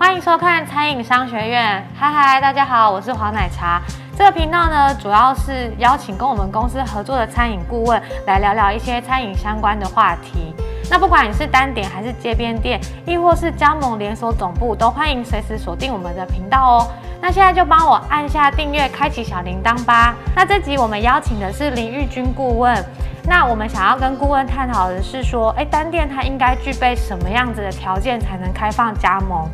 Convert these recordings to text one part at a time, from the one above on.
欢迎收看餐饮商学院，嗨嗨，大家好，我是黄奶茶。这个频道呢，主要是邀请跟我们公司合作的餐饮顾问来聊聊一些餐饮相关的话题。那不管你是单点还是街边店，亦或是加盟连锁总部，都欢迎随时锁定我们的频道哦。那现在就帮我按下订阅，开启小铃铛吧。那这集我们邀请的是林玉君顾问。那我们想要跟顾问探讨的是说，哎，单店它应该具备什么样子的条件才能开放加盟？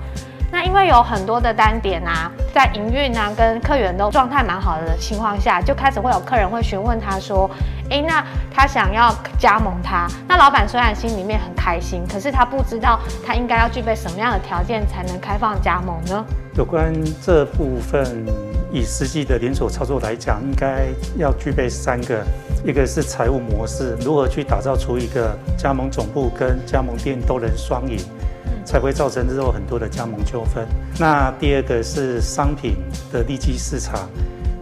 那因为有很多的单点啊，在营运啊跟客源都状态蛮好的情况下，就开始会有客人会询问他说，哎，那他想要加盟他，那老板虽然心里面很开心，可是他不知道他应该要具备什么样的条件才能开放加盟呢？有关这部分，以实际的连锁操作来讲，应该要具备三个，一个是财务模式，如何去打造出一个加盟总部跟加盟店都能双赢。才会造成之后很多的加盟纠纷。那第二个是商品的利基市场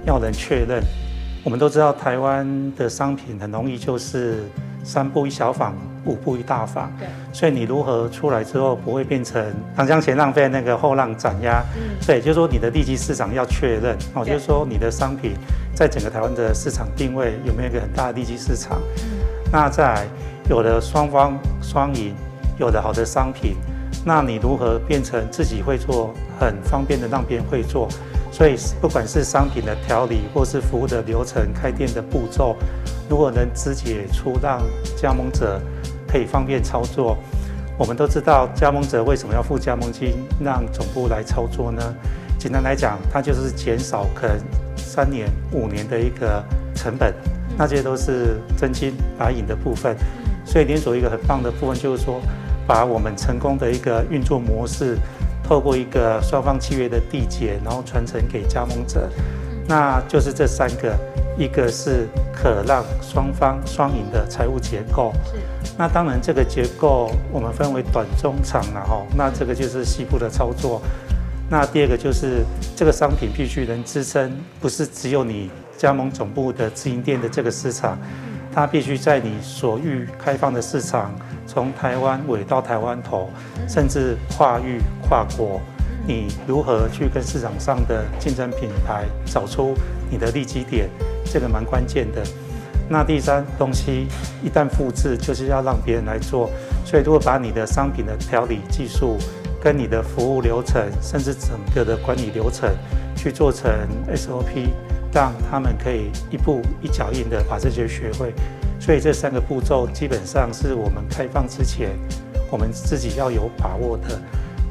要能确认。我们都知道台湾的商品很容易就是三步一小坊，五步一大坊。对。所以你如何出来之后不会变成长江前浪费那个后浪斩压？嗯。对，就是说你的利基市场要确认。哦，就是说你的商品在整个台湾的市场定位有没有一个很大的利基市场？嗯。那在有的双方双赢，有的好的商品。那你如何变成自己会做，很方便的让别人会做？所以不管是商品的调理，或是服务的流程、开店的步骤，如果能肢解出让加盟者可以方便操作，我们都知道加盟者为什么要付加盟金，让总部来操作呢？简单来讲，它就是减少可能三年、五年的一个成本，那这些都是真金白银的部分。所以连锁一个很棒的部分就是说。把我们成功的一个运作模式，透过一个双方契约的缔结，然后传承给加盟者，那就是这三个，一个是可让双方双赢的财务结构。是。那当然这个结构我们分为短、中、长了哈。那这个就是西部的操作。那第二个就是这个商品必须能支撑，不是只有你加盟总部的直营店的这个市场，它必须在你所欲开放的市场。从台湾尾到台湾头，甚至跨域跨国，你如何去跟市场上的竞争品牌找出你的利基点？这个蛮关键的。那第三东西一旦复制，就是要让别人来做。所以如果把你的商品的调理技术，跟你的服务流程，甚至整个的管理流程，去做成 SOP，让他们可以一步一脚印的把这些学会。所以这三个步骤基本上是我们开放之前，我们自己要有把握的。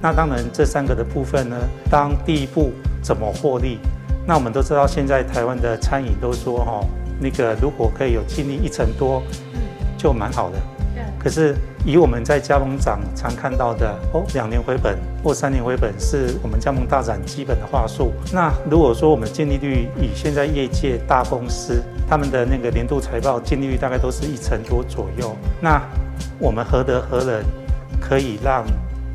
那当然，这三个的部分呢，当第一步怎么获利？那我们都知道，现在台湾的餐饮都说哈，那个如果可以有净利一成多，就蛮好的。可是以我们在加盟长常看到的哦，两年回本或三年回本是我们加盟大展基本的话术。那如果说我们净利率以现在业界大公司他们的那个年度财报净利率大概都是一成多左右，那我们何德何能可以让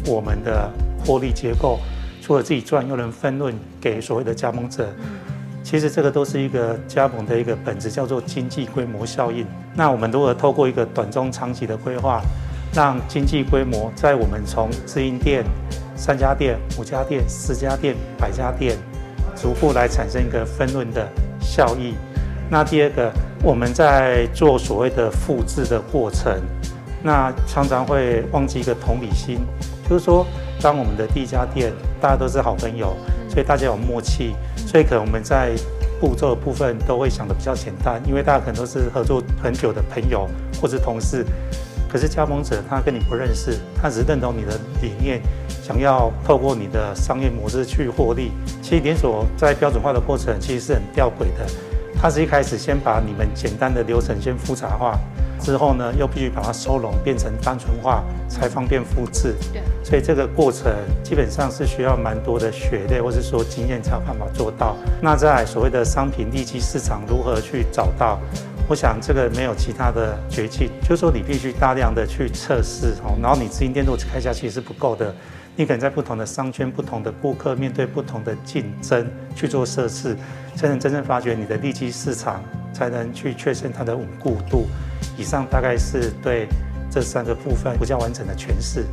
我们的获利结构除了自己赚，又能分润给所谓的加盟者？其实这个都是一个加盟的一个本质，叫做经济规模效应。那我们如何透过一个短中长期的规划，让经济规模在我们从直营店三家店、五家店、十家店、百家店，逐步来产生一个分润的效益。那第二个，我们在做所谓的复制的过程，那常常会忘记一个同理心，就是说，当我们的第一家店大家都是好朋友，所以大家有默契。所以可能我们在步骤的部分都会想的比较简单，因为大家可能都是合作很久的朋友或是同事。可是加盟者他跟你不认识，他只是认同你的理念，想要透过你的商业模式去获利。其实连锁在标准化的过程其实是很吊诡的，它是一开始先把你们简单的流程先复杂化。之后呢，又必须把它收拢，变成单纯化，才方便复制。对，所以这个过程基本上是需要蛮多的血泪，或是说经验才有办法做到。那在所谓的商品利基市场如何去找到？我想这个没有其他的绝技，就是说你必须大量的去测试哦，然后你直营店如果开下去是不够的，你可能在不同的商圈、不同的顾客面对不同的竞争去做测试，才能真正发掘你的利基市场，才能去确认它的稳固度。以上大概是对这三个部分比较完整的诠释。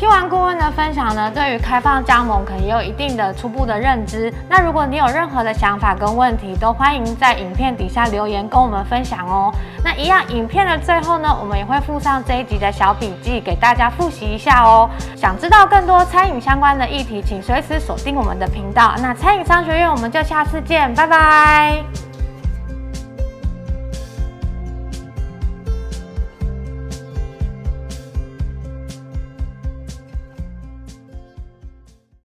听完顾问的分享呢，对于开放加盟可能也有一定的初步的认知。那如果你有任何的想法跟问题，都欢迎在影片底下留言跟我们分享哦。那一样，影片的最后呢，我们也会附上这一集的小笔记给大家复习一下哦。想知道更多餐饮相关的议题，请随时锁定我们的频道。那餐饮商学院，我们就下次见，拜拜。